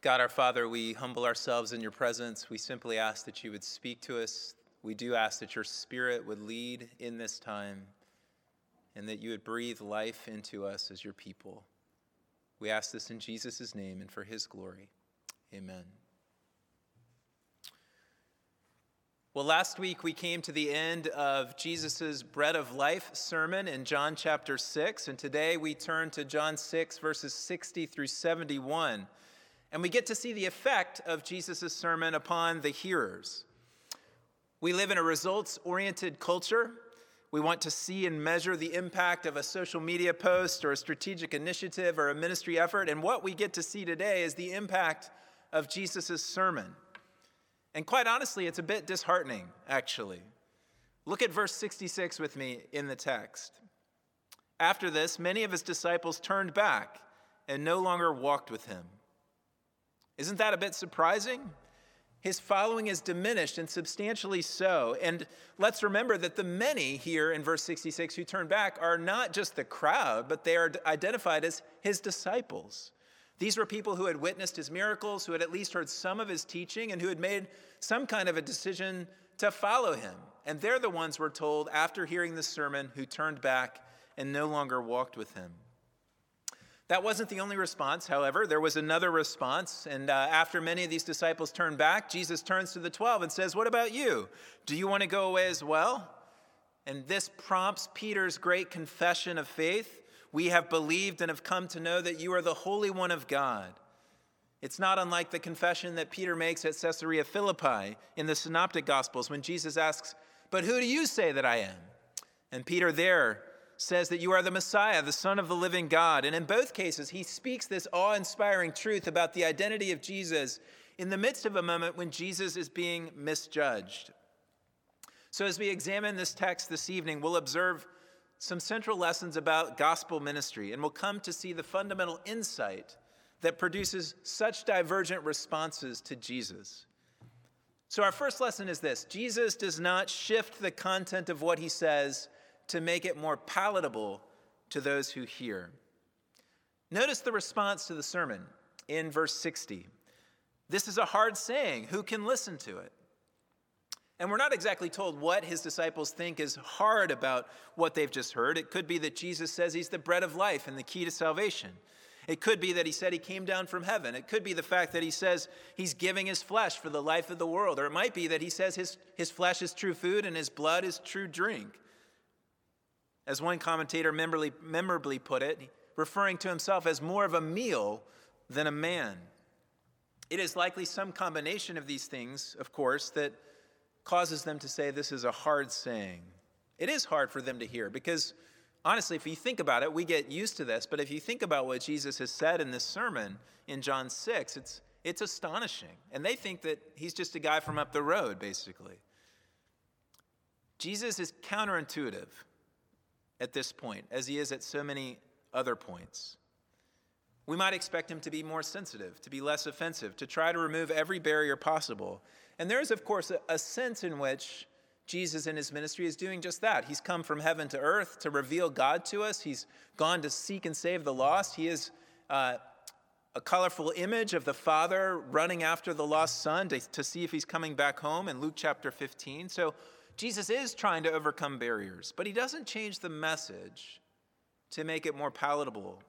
God our Father, we humble ourselves in your presence. We simply ask that you would speak to us. We do ask that your Spirit would lead in this time and that you would breathe life into us as your people. We ask this in Jesus' name and for his glory. Amen. Well, last week we came to the end of Jesus' Bread of Life sermon in John chapter 6, and today we turn to John 6, verses 60 through 71. And we get to see the effect of Jesus' sermon upon the hearers. We live in a results oriented culture. We want to see and measure the impact of a social media post or a strategic initiative or a ministry effort. And what we get to see today is the impact of Jesus' sermon. And quite honestly, it's a bit disheartening, actually. Look at verse 66 with me in the text. After this, many of his disciples turned back and no longer walked with him. Isn't that a bit surprising? His following is diminished and substantially so. And let's remember that the many here in verse 66 who turn back are not just the crowd, but they are identified as his disciples. These were people who had witnessed his miracles, who had at least heard some of his teaching, and who had made some kind of a decision to follow him. And they're the ones, we're told, after hearing the sermon, who turned back and no longer walked with him. That wasn't the only response, however. There was another response. And uh, after many of these disciples turned back, Jesus turns to the 12 and says, What about you? Do you want to go away as well? And this prompts Peter's great confession of faith. We have believed and have come to know that you are the Holy One of God. It's not unlike the confession that Peter makes at Caesarea Philippi in the Synoptic Gospels when Jesus asks, But who do you say that I am? And Peter there says that you are the Messiah, the Son of the living God. And in both cases, he speaks this awe inspiring truth about the identity of Jesus in the midst of a moment when Jesus is being misjudged. So, as we examine this text this evening, we'll observe some central lessons about gospel ministry, and we'll come to see the fundamental insight that produces such divergent responses to Jesus. So, our first lesson is this Jesus does not shift the content of what he says to make it more palatable to those who hear. Notice the response to the sermon in verse 60. This is a hard saying. Who can listen to it? And we're not exactly told what his disciples think is hard about what they've just heard. It could be that Jesus says he's the bread of life and the key to salvation. It could be that he said he came down from heaven. It could be the fact that he says he's giving his flesh for the life of the world. Or it might be that he says his, his flesh is true food and his blood is true drink. As one commentator memorably, memorably put it, referring to himself as more of a meal than a man. It is likely some combination of these things, of course, that causes them to say this is a hard saying. It is hard for them to hear because, honestly, if you think about it, we get used to this. But if you think about what Jesus has said in this sermon in John 6, it's, it's astonishing. And they think that he's just a guy from up the road, basically. Jesus is counterintuitive at this point, as he is at so many other points. We might expect him to be more sensitive, to be less offensive, to try to remove every barrier possible. And there is, of course, a, a sense in which Jesus in his ministry is doing just that. He's come from heaven to earth to reveal God to us, he's gone to seek and save the lost. He is uh, a colorful image of the Father running after the lost Son to, to see if he's coming back home in Luke chapter 15. So, Jesus is trying to overcome barriers, but he doesn't change the message to make it more palatable.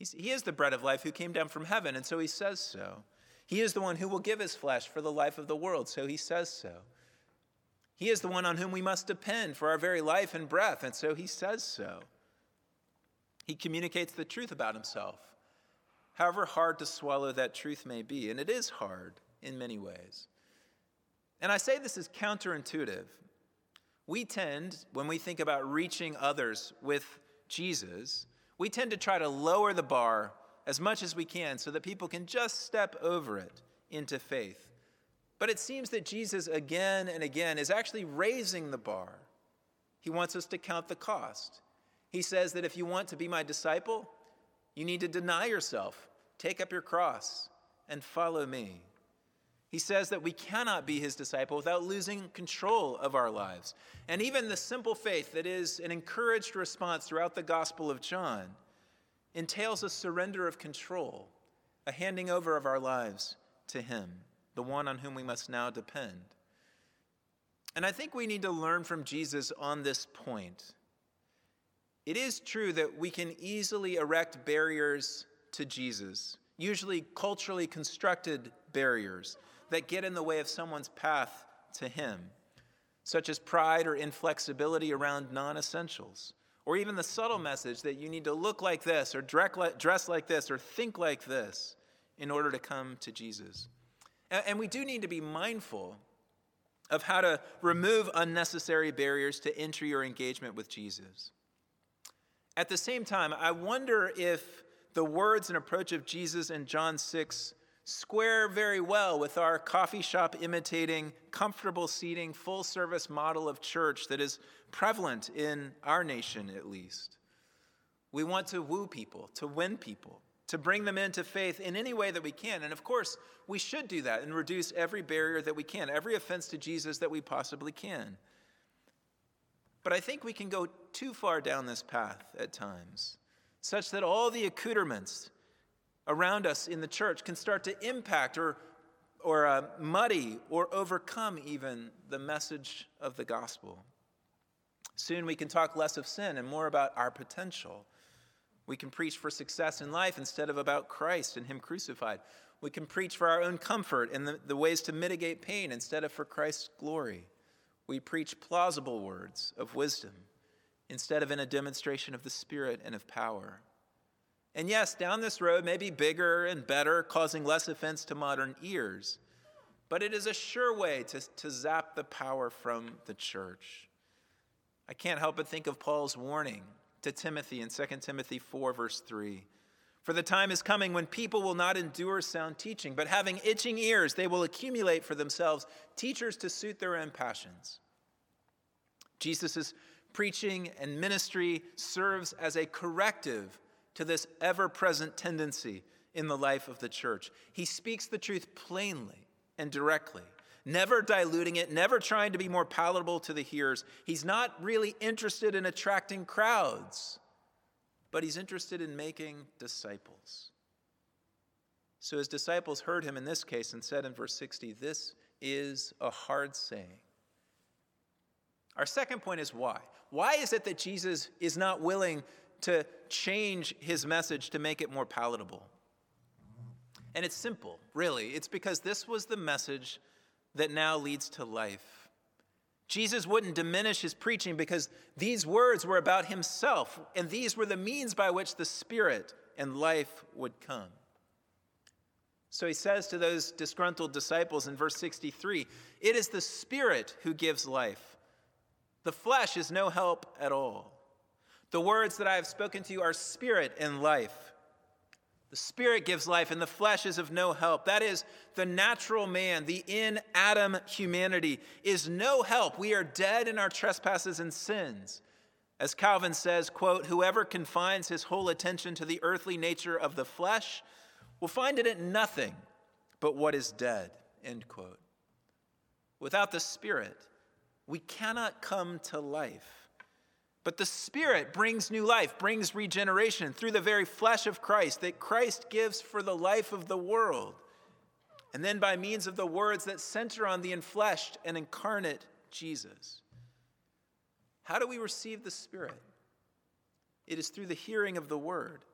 He's, he is the bread of life who came down from heaven, and so he says so. He is the one who will give his flesh for the life of the world, so he says so. He is the one on whom we must depend for our very life and breath, and so he says so. He communicates the truth about himself, however hard to swallow that truth may be, and it is hard in many ways. And I say this is counterintuitive. We tend, when we think about reaching others with Jesus, we tend to try to lower the bar as much as we can so that people can just step over it into faith. But it seems that Jesus again and again is actually raising the bar. He wants us to count the cost. He says that if you want to be my disciple, you need to deny yourself, take up your cross, and follow me. He says that we cannot be his disciple without losing control of our lives. And even the simple faith that is an encouraged response throughout the Gospel of John entails a surrender of control, a handing over of our lives to Him, the one on whom we must now depend. And I think we need to learn from Jesus on this point. It is true that we can easily erect barriers to Jesus, usually culturally constructed barriers that get in the way of someone's path to Him, such as pride or inflexibility around non essentials, or even the subtle message that you need to look like this, or dress like this, or think like this in order to come to Jesus. And we do need to be mindful of how to remove unnecessary barriers to entry or engagement with Jesus. At the same time, I wonder if the words and approach of Jesus in John 6 square very well with our coffee shop imitating, comfortable seating, full service model of church that is prevalent in our nation, at least. We want to woo people, to win people, to bring them into faith in any way that we can. And of course, we should do that and reduce every barrier that we can, every offense to Jesus that we possibly can. But I think we can go too far down this path at times, such that all the accoutrements around us in the church can start to impact or, or uh, muddy or overcome even the message of the gospel. Soon we can talk less of sin and more about our potential. We can preach for success in life instead of about Christ and Him crucified. We can preach for our own comfort and the, the ways to mitigate pain instead of for Christ's glory. We preach plausible words of wisdom instead of in a demonstration of the Spirit and of power. And yes, down this road may be bigger and better, causing less offense to modern ears, but it is a sure way to, to zap the power from the church. I can't help but think of Paul's warning to Timothy in 2 Timothy 4, verse 3. For the time is coming when people will not endure sound teaching, but having itching ears, they will accumulate for themselves teachers to suit their own passions. Jesus' preaching and ministry serves as a corrective to this ever present tendency in the life of the church. He speaks the truth plainly and directly, never diluting it, never trying to be more palatable to the hearers. He's not really interested in attracting crowds but he's interested in making disciples. So his disciples heard him in this case and said in verse 60, This is a hard saying. Our second point is why. Why is it that Jesus is not willing to change his message to make it more palatable? And it's simple, really. It's because this was the message that now leads to life. Jesus wouldn't diminish his preaching because these words were about himself, and these were the means by which the Spirit and life would come. So he says to those disgruntled disciples in verse 63 It is the Spirit who gives life, the flesh is no help at all. The words that I have spoken to you are spirit and life. The Spirit gives life, and the flesh is of no help. That is, the natural man, the in Adam humanity, is no help. We are dead in our trespasses and sins. As Calvin says, quote, whoever confines his whole attention to the earthly nature of the flesh will find it in nothing but what is dead, end quote. Without the Spirit, we cannot come to life. But the Spirit brings new life, brings regeneration through the very flesh of Christ that Christ gives for the life of the world. And then by means of the words that center on the enfleshed and incarnate Jesus. How do we receive the Spirit? It is through the hearing of the Word,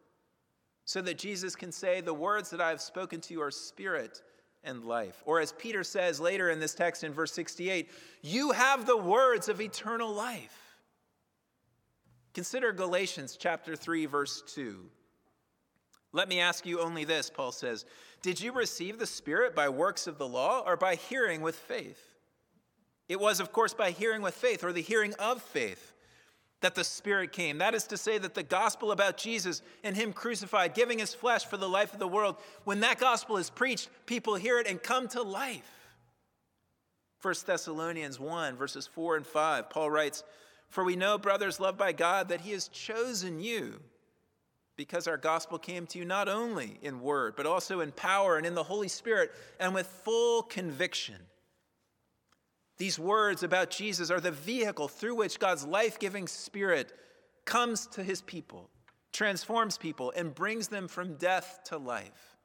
so that Jesus can say, The words that I have spoken to you are spirit and life. Or as Peter says later in this text in verse 68, You have the words of eternal life. Consider Galatians chapter 3 verse 2. Let me ask you only this, Paul says. Did you receive the Spirit by works of the law or by hearing with faith? It was, of course, by hearing with faith or the hearing of faith that the Spirit came. That is to say, that the gospel about Jesus and Him crucified, giving His flesh for the life of the world, when that gospel is preached, people hear it and come to life. 1 Thessalonians 1, verses 4 and 5, Paul writes, for we know, brothers loved by God, that He has chosen you because our gospel came to you not only in word, but also in power and in the Holy Spirit and with full conviction. These words about Jesus are the vehicle through which God's life giving Spirit comes to His people, transforms people, and brings them from death to life.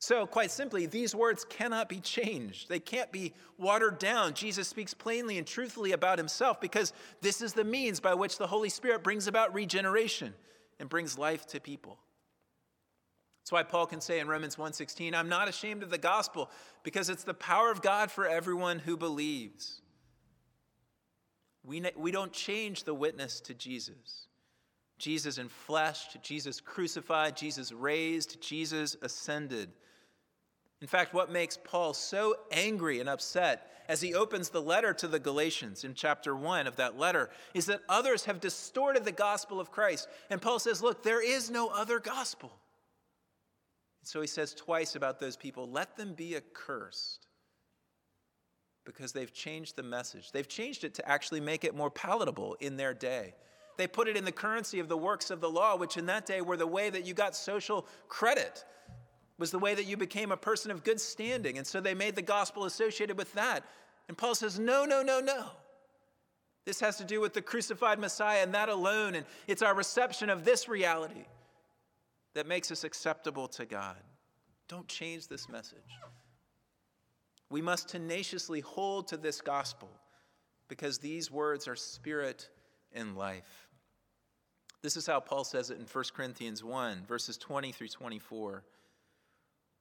So, quite simply, these words cannot be changed. They can't be watered down. Jesus speaks plainly and truthfully about himself because this is the means by which the Holy Spirit brings about regeneration and brings life to people. That's why Paul can say in Romans 1:16, "I'm not ashamed of the gospel because it's the power of God for everyone who believes." We, we don't change the witness to Jesus. Jesus in flesh, Jesus crucified, Jesus raised, Jesus ascended. In fact, what makes Paul so angry and upset as he opens the letter to the Galatians in chapter 1 of that letter is that others have distorted the gospel of Christ. And Paul says, Look, there is no other gospel. So he says twice about those people, let them be accursed because they've changed the message. They've changed it to actually make it more palatable in their day. They put it in the currency of the works of the law, which in that day were the way that you got social credit was the way that you became a person of good standing. And so they made the gospel associated with that. And Paul says, no, no, no, no. This has to do with the crucified Messiah and that alone. And it's our reception of this reality that makes us acceptable to God. Don't change this message. We must tenaciously hold to this gospel because these words are spirit and life. This is how Paul says it in 1 Corinthians 1, verses 20 through 24.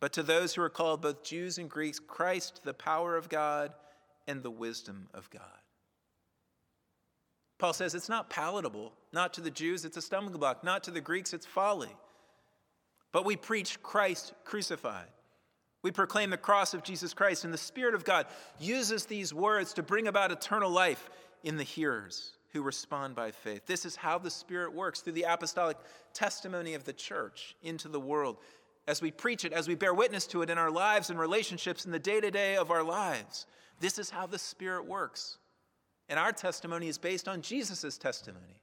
But to those who are called both Jews and Greeks, Christ, the power of God and the wisdom of God. Paul says it's not palatable. Not to the Jews, it's a stumbling block. Not to the Greeks, it's folly. But we preach Christ crucified. We proclaim the cross of Jesus Christ, and the Spirit of God uses these words to bring about eternal life in the hearers who respond by faith. This is how the Spirit works through the apostolic testimony of the church into the world as we preach it, as we bear witness to it in our lives and relationships in the day to day of our lives. This is how the Spirit works. And our testimony is based on Jesus' testimony,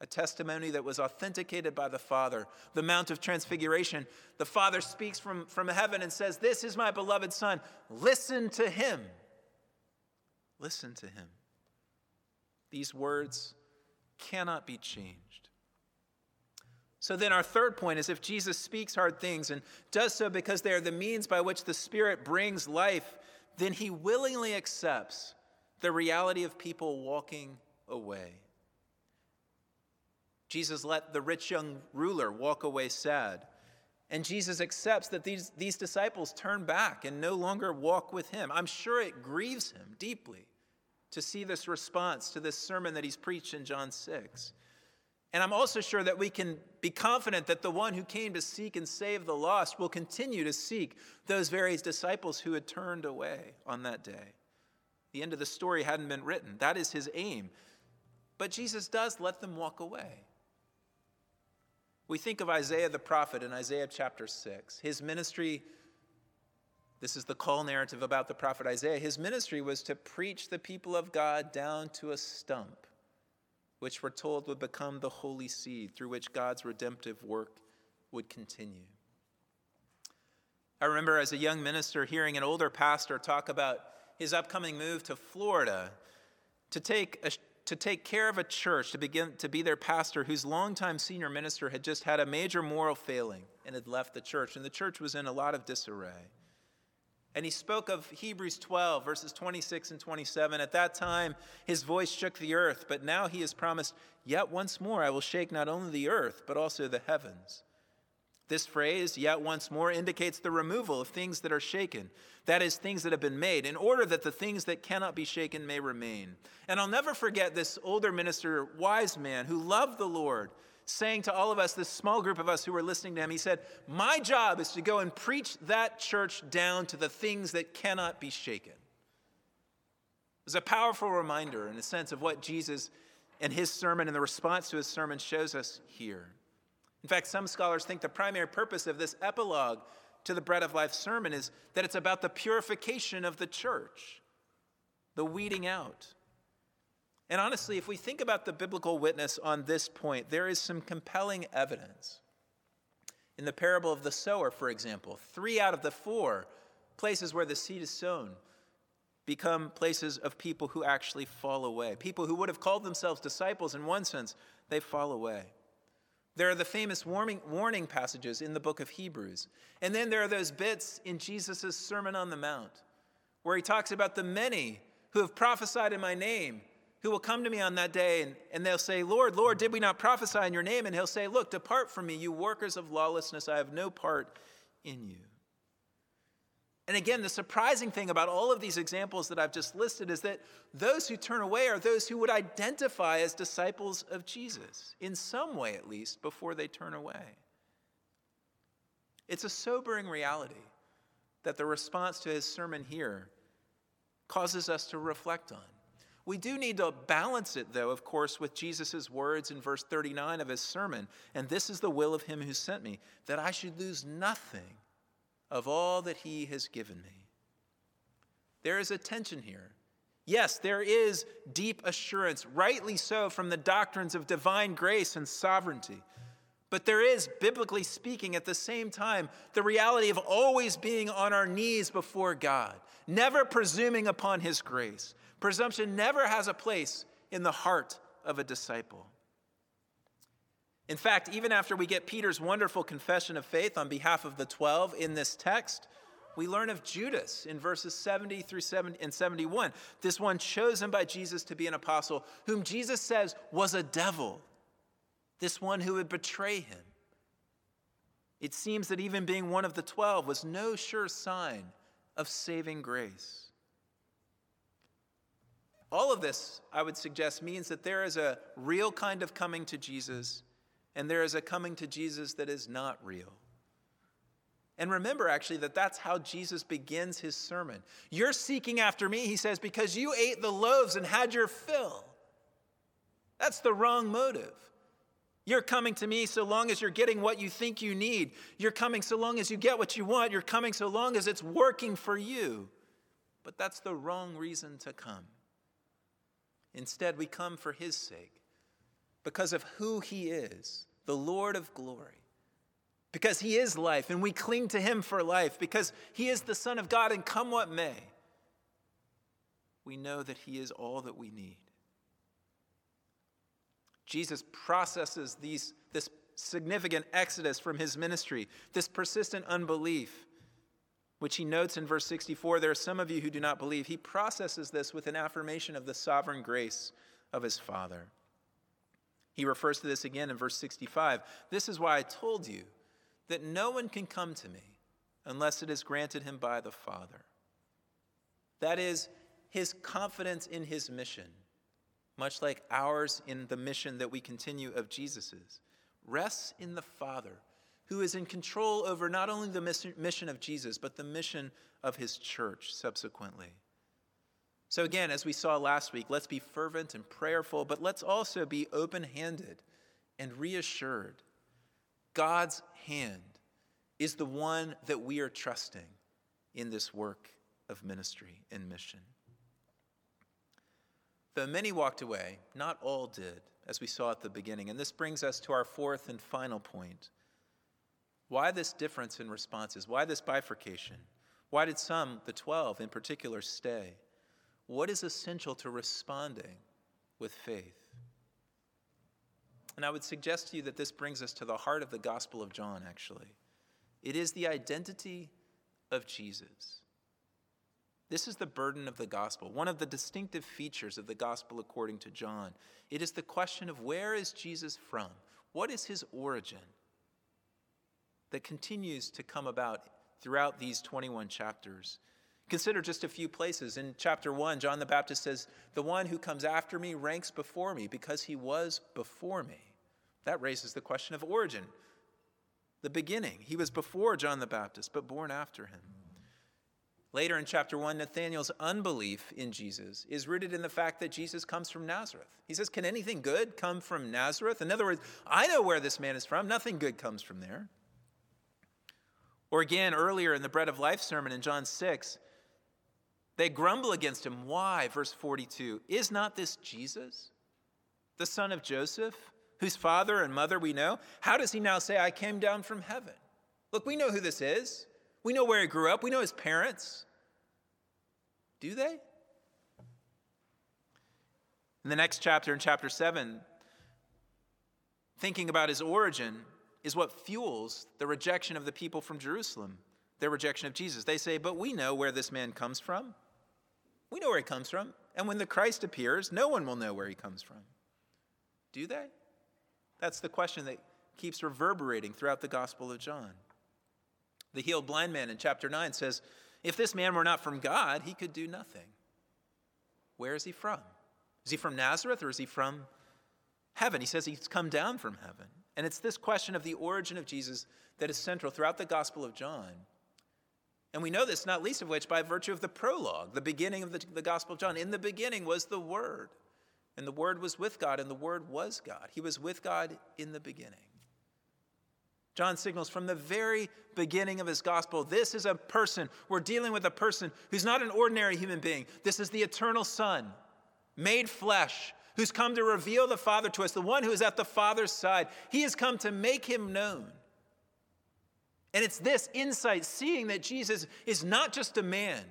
a testimony that was authenticated by the Father. The Mount of Transfiguration, the Father speaks from, from heaven and says, This is my beloved Son. Listen to him. Listen to him. These words cannot be changed. So then, our third point is if Jesus speaks hard things and does so because they are the means by which the Spirit brings life, then he willingly accepts the reality of people walking away. Jesus let the rich young ruler walk away sad. And Jesus accepts that these, these disciples turn back and no longer walk with him. I'm sure it grieves him deeply to see this response to this sermon that he's preached in John 6. And I'm also sure that we can be confident that the one who came to seek and save the lost will continue to seek those various disciples who had turned away on that day. The end of the story hadn't been written. That is his aim. But Jesus does let them walk away. We think of Isaiah the prophet in Isaiah chapter 6. His ministry, this is the call narrative about the prophet Isaiah. His ministry was to preach the people of God down to a stump which we're told would become the holy seed through which God's redemptive work would continue. I remember as a young minister hearing an older pastor talk about his upcoming move to Florida to take, a, to take care of a church, to begin to be their pastor, whose longtime senior minister had just had a major moral failing and had left the church, and the church was in a lot of disarray. And he spoke of Hebrews 12, verses 26 and 27. At that time, his voice shook the earth, but now he has promised, Yet once more I will shake not only the earth, but also the heavens. This phrase, yet once more, indicates the removal of things that are shaken, that is, things that have been made, in order that the things that cannot be shaken may remain. And I'll never forget this older minister, wise man, who loved the Lord saying to all of us, this small group of us who were listening to him, he said, My job is to go and preach that church down to the things that cannot be shaken. It was a powerful reminder, in a sense, of what Jesus and his sermon and the response to his sermon shows us here. In fact, some scholars think the primary purpose of this epilogue to the Bread of Life sermon is that it's about the purification of the church, the weeding out. And honestly, if we think about the biblical witness on this point, there is some compelling evidence. In the parable of the sower, for example, three out of the four places where the seed is sown become places of people who actually fall away. People who would have called themselves disciples in one sense, they fall away. There are the famous warning, warning passages in the book of Hebrews. And then there are those bits in Jesus' Sermon on the Mount where he talks about the many who have prophesied in my name, who will come to me on that day, and, and they'll say, Lord, Lord, did we not prophesy in your name? And he'll say, Look, depart from me, you workers of lawlessness, I have no part in you. And again, the surprising thing about all of these examples that I've just listed is that those who turn away are those who would identify as disciples of Jesus, in some way at least, before they turn away. It's a sobering reality that the response to his sermon here causes us to reflect on. We do need to balance it, though, of course, with Jesus' words in verse 39 of his sermon. And this is the will of him who sent me, that I should lose nothing of all that he has given me. There is a tension here. Yes, there is deep assurance, rightly so, from the doctrines of divine grace and sovereignty. But there is, biblically speaking, at the same time, the reality of always being on our knees before God, never presuming upon His grace. Presumption never has a place in the heart of a disciple. In fact, even after we get Peter's wonderful confession of faith on behalf of the 12 in this text, we learn of Judas in verses 70 through 70 and 71. This one chosen by Jesus to be an apostle, whom Jesus says was a devil, this one who would betray him. It seems that even being one of the 12 was no sure sign of saving grace. All of this, I would suggest, means that there is a real kind of coming to Jesus and there is a coming to Jesus that is not real. And remember, actually, that that's how Jesus begins his sermon. You're seeking after me, he says, because you ate the loaves and had your fill. That's the wrong motive. You're coming to me so long as you're getting what you think you need. You're coming so long as you get what you want. You're coming so long as it's working for you. But that's the wrong reason to come. Instead, we come for his sake because of who he is, the Lord of glory. Because he is life and we cling to him for life, because he is the Son of God and come what may, we know that he is all that we need. Jesus processes these, this significant exodus from his ministry, this persistent unbelief, which he notes in verse 64 there are some of you who do not believe. He processes this with an affirmation of the sovereign grace of his Father. He refers to this again in verse 65. This is why I told you that no one can come to me unless it is granted him by the Father. That is his confidence in his mission, much like ours in the mission that we continue of Jesus's, rests in the Father, who is in control over not only the mission of Jesus, but the mission of his church subsequently. So, again, as we saw last week, let's be fervent and prayerful, but let's also be open handed and reassured. God's hand is the one that we are trusting in this work of ministry and mission. Though many walked away, not all did, as we saw at the beginning. And this brings us to our fourth and final point. Why this difference in responses? Why this bifurcation? Why did some, the 12 in particular, stay? what is essential to responding with faith. And I would suggest to you that this brings us to the heart of the Gospel of John, actually. It is the identity of Jesus. This is the burden of the gospel, one of the distinctive features of the gospel according to John. It is the question of where is Jesus from? What is his origin? That continues to come about throughout these 21 chapters. Consider just a few places. In chapter 1, John the Baptist says, The one who comes after me ranks before me because he was before me. That raises the question of origin. The beginning. He was before John the Baptist, but born after him. Later in chapter 1, Nathanael's unbelief in Jesus is rooted in the fact that Jesus comes from Nazareth. He says, Can anything good come from Nazareth? In other words, I know where this man is from. Nothing good comes from there. Or again, earlier in the Bread of Life sermon in John 6, they grumble against him. Why? Verse 42 Is not this Jesus, the son of Joseph, whose father and mother we know? How does he now say, I came down from heaven? Look, we know who this is. We know where he grew up. We know his parents. Do they? In the next chapter, in chapter 7, thinking about his origin is what fuels the rejection of the people from Jerusalem, their rejection of Jesus. They say, But we know where this man comes from. We know where he comes from. And when the Christ appears, no one will know where he comes from. Do they? That's the question that keeps reverberating throughout the Gospel of John. The healed blind man in chapter 9 says, If this man were not from God, he could do nothing. Where is he from? Is he from Nazareth or is he from heaven? He says he's come down from heaven. And it's this question of the origin of Jesus that is central throughout the Gospel of John. And we know this, not least of which by virtue of the prologue, the beginning of the, the, Gospel of John. In the beginning was the Word, and the Word was with God, and the Word was God. He was with God in the beginning. John signals from the very beginning of his gospel this is a person, we're dealing with a person who's not an ordinary human being. This is the eternal Son, made flesh, who's come to reveal the Father to us, the one who is at the Father's side. He has come to make him known. And it's this insight, seeing that Jesus is not just a man,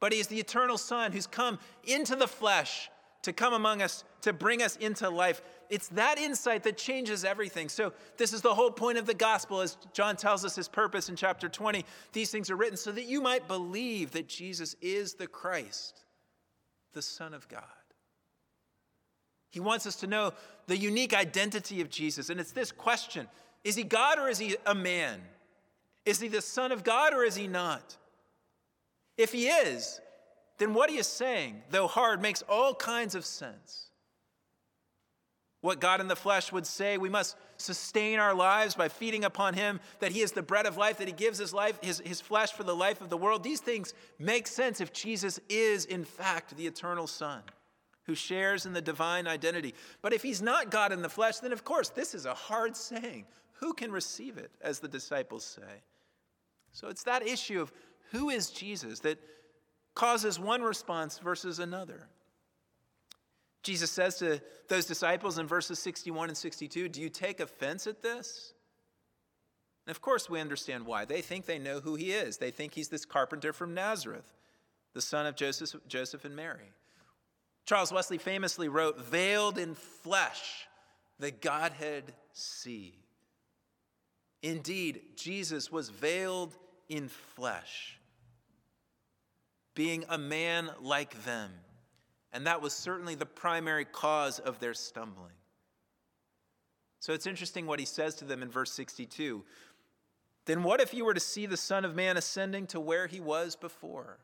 but he is the eternal Son who's come into the flesh to come among us, to bring us into life. It's that insight that changes everything. So, this is the whole point of the gospel, as John tells us his purpose in chapter 20. These things are written so that you might believe that Jesus is the Christ, the Son of God. He wants us to know the unique identity of Jesus. And it's this question Is he God or is he a man? Is he the Son of God or is he not? If he is, then what he is saying, though hard, makes all kinds of sense. What God in the flesh would say, we must sustain our lives by feeding upon him, that he is the bread of life, that he gives his life, his, his flesh for the life of the world. These things make sense if Jesus is, in fact, the eternal Son who shares in the divine identity. But if he's not God in the flesh, then of course this is a hard saying. Who can receive it, as the disciples say? So it's that issue of who is Jesus that causes one response versus another. Jesus says to those disciples in verses 61 and 62, Do you take offense at this? And of course, we understand why. They think they know who he is. They think he's this carpenter from Nazareth, the son of Joseph, Joseph and Mary. Charles Wesley famously wrote, Veiled in flesh, the Godhead see. Indeed, Jesus was veiled in flesh, being a man like them. And that was certainly the primary cause of their stumbling. So it's interesting what he says to them in verse 62. Then what if you were to see the Son of Man ascending to where he was before?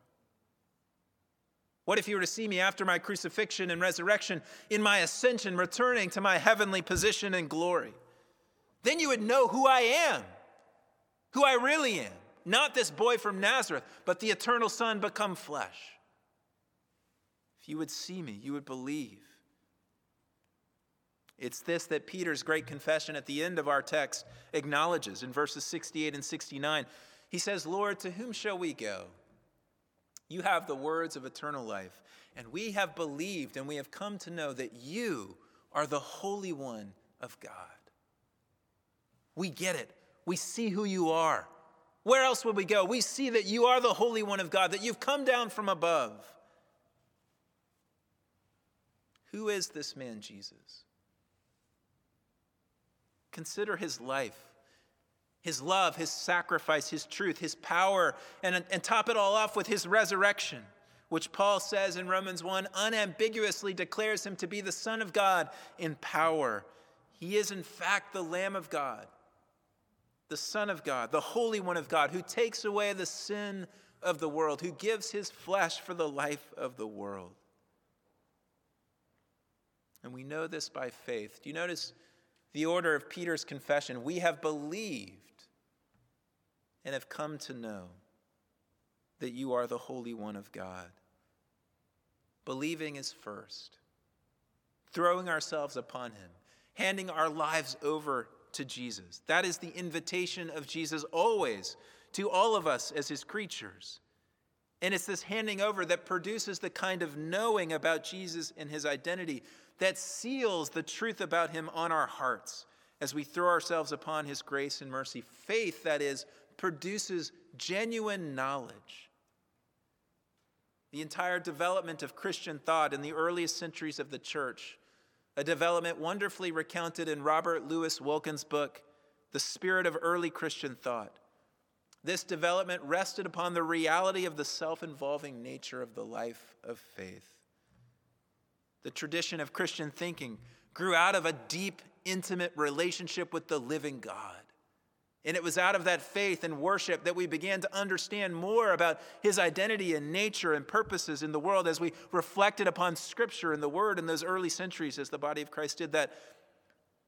What if you were to see me after my crucifixion and resurrection, in my ascension, returning to my heavenly position and glory? Then you would know who I am, who I really am. Not this boy from Nazareth, but the eternal Son become flesh. If you would see me, you would believe. It's this that Peter's great confession at the end of our text acknowledges in verses 68 and 69. He says, Lord, to whom shall we go? You have the words of eternal life. And we have believed and we have come to know that you are the Holy One of God. We get it. We see who you are. Where else would we go? We see that you are the Holy One of God, that you've come down from above. Who is this man, Jesus? Consider his life his love, his sacrifice, his truth, his power, and, and top it all off with his resurrection, which Paul says in Romans 1 unambiguously declares him to be the Son of God in power. He is, in fact, the Lamb of God, the Son of God, the Holy One of God, who takes away the sin of the world, who gives his flesh for the life of the world. And we know this by faith. Do you notice the order of Peter's confession? We have believed and have come to know that you are the Holy One of God. Believing is first, throwing ourselves upon Him, handing our lives over to Jesus. That is the invitation of Jesus always to all of us as his creatures. And it's this handing over that produces the kind of knowing about Jesus and his identity that seals the truth about him on our hearts as we throw ourselves upon his grace and mercy. Faith, that is, produces genuine knowledge. The entire development of Christian thought in the earliest centuries of the church, a development wonderfully recounted in Robert Louis Wilken's book, The Spirit of Early Christian Thought. This development rested upon the reality of the self involving nature of the life of faith. The tradition of Christian thinking grew out of a deep, intimate relationship with the living God. And it was out of that faith and worship that we began to understand more about his identity and nature and purposes in the world as we reflected upon scripture and the word in those early centuries as the body of Christ did that.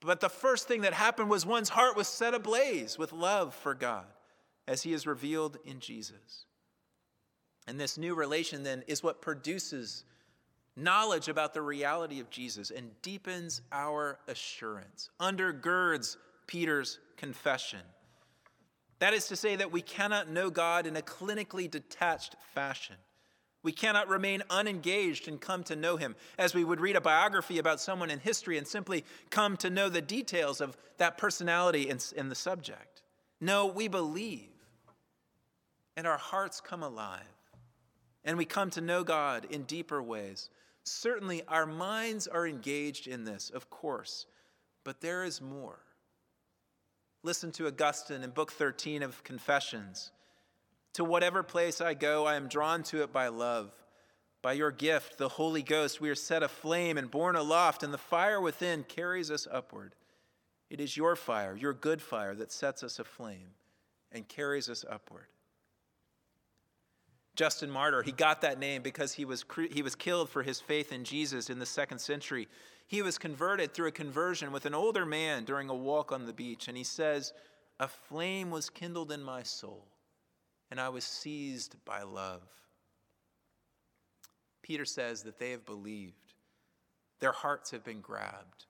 But the first thing that happened was one's heart was set ablaze with love for God as he is revealed in Jesus. And this new relation then is what produces knowledge about the reality of Jesus and deepens our assurance, undergirds Peter's confession that is to say, that we cannot know God in a clinically detached fashion. We cannot remain unengaged and come to know Him as we would read a biography about someone in history and simply come to know the details of that personality in, the subject. No, we believe, and our hearts come alive, and we come to know God in deeper ways. Certainly, our minds are engaged in this, of course, but there is more. Listen to Augustine in Book 13 of Confessions. To whatever place I go, I am drawn to it by love. By your gift, the Holy Ghost, we are set aflame and borne aloft, and the fire within carries us upward. It is your fire, your good fire, that sets us aflame and carries us upward. Justin Martyr, he got that name because he was, he was killed for his faith in Jesus in the second century. He was converted through a conversion with an older man during a walk on the beach, and he says, A flame was kindled in my soul, and I was seized by love. Peter says that they have believed, their hearts have been grabbed,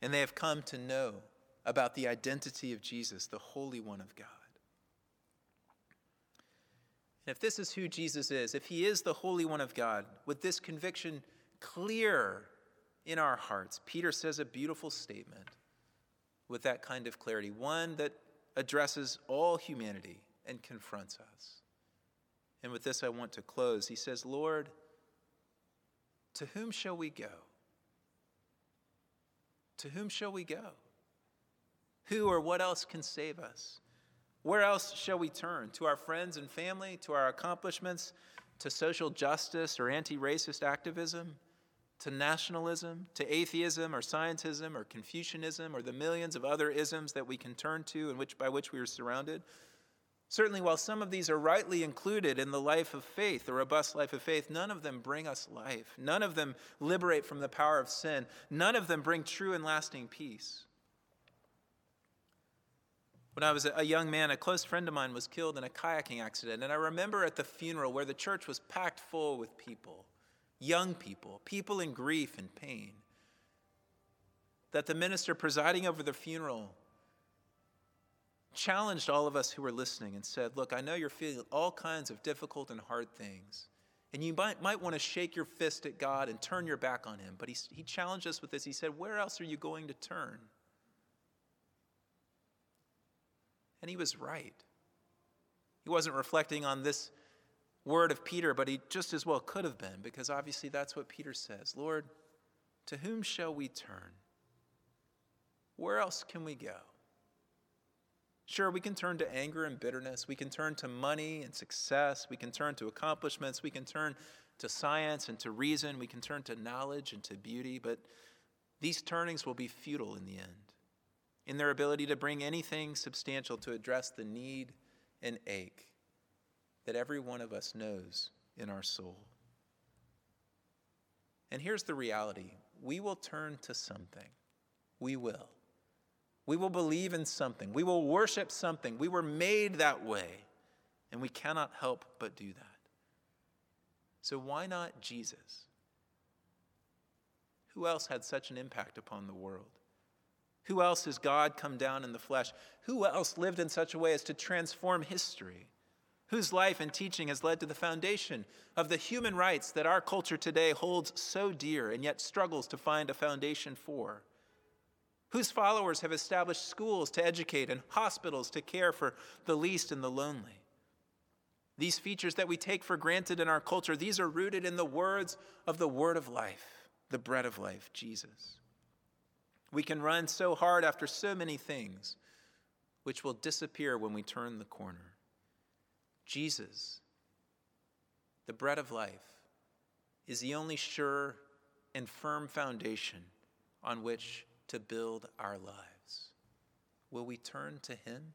and they have come to know about the identity of Jesus, the Holy One of God. And if this is who Jesus is, if he is the Holy One of God, with this conviction clear in our hearts. Peter says a beautiful statement with that kind of clarity, one that addresses all humanity and confronts us. And with this, I want to close. He says, Lord, to whom shall we go? To whom shall we go? Who or what else can save us? Where else shall we turn? To our friends and family, to our accomplishments, to social justice or anti racist activism? to nationalism, to atheism or scientism or Confucianism or the millions of other isms that we can turn to and which, by which we are surrounded. Certainly, while some of these are rightly included in the life of faith, the robust life of faith, none of them bring us life. None of them liberate from the power of sin. None of them bring true and lasting peace. When I was a young man, a close friend of mine was killed in a kayaking accident, and I remember at the funeral where the church was packed full with people young people, people in grief and pain. That the minister presiding over the funeral challenged all of us who were listening and said, Look, I know you're feeling all kinds of difficult and hard things. And you might, might want to shake your fist at God and turn your back on Him. But he, he challenged us with this. He said, Where else are you going to turn? And he was right. He wasn't reflecting on this word of Peter, but he just as well could have been, because obviously that's what Peter says Lord, to whom shall we turn? Where else can we go? Sure, we can turn to anger and bitterness. We can turn to money and success. We can turn to accomplishments. We can turn to science and to reason. We can turn to knowledge and to beauty. But these turnings will be futile in the end, in their ability to bring anything substantial to address the need and ache that every one of us knows in our soul. And here's the reality we will turn to something. We will. We will believe in something. We will worship something. We were made that way, and we cannot help but do that. So, why not Jesus? Who else had such an impact upon the world? Who else has God come down in the flesh? Who else lived in such a way as to transform history? Whose life and teaching has led to the foundation of the human rights that our culture today holds so dear and yet struggles to find a foundation for? Whose followers have established schools to educate and hospitals to care for the least and the lonely? These features that we take for granted in our culture, these are rooted in the words of the word of life, the bread of life, Jesus. We can run so hard after so many things, which will disappear when we turn the corner. Jesus, the bread of life, is the only sure and firm foundation on which to build our lives. Will we turn to Him?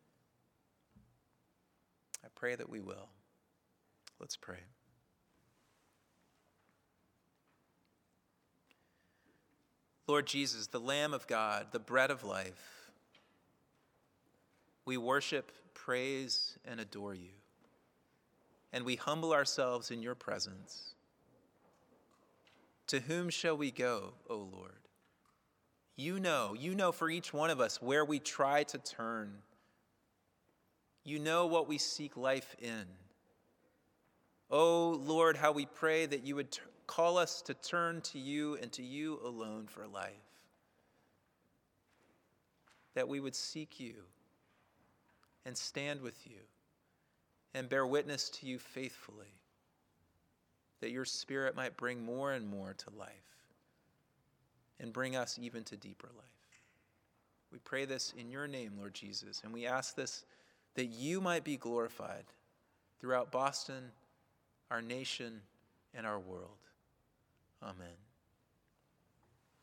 I pray that we will. Let's pray. Lord Jesus, the Lamb of God, the bread of life, we worship, praise, and adore you. And we humble ourselves in your presence. To whom shall we go, O Lord? You know, you know for each one of us where we try to turn. You know what we seek life in. O Lord, how we pray that you would call us to turn to you and to you alone for life. That we would seek you and stand with you and bear witness to you faithfully. That your spirit might bring more and more to life and bring us even to deeper life. We pray this in your name, Lord Jesus, and we ask this that you might be glorified throughout Boston, our nation, and our world. Amen.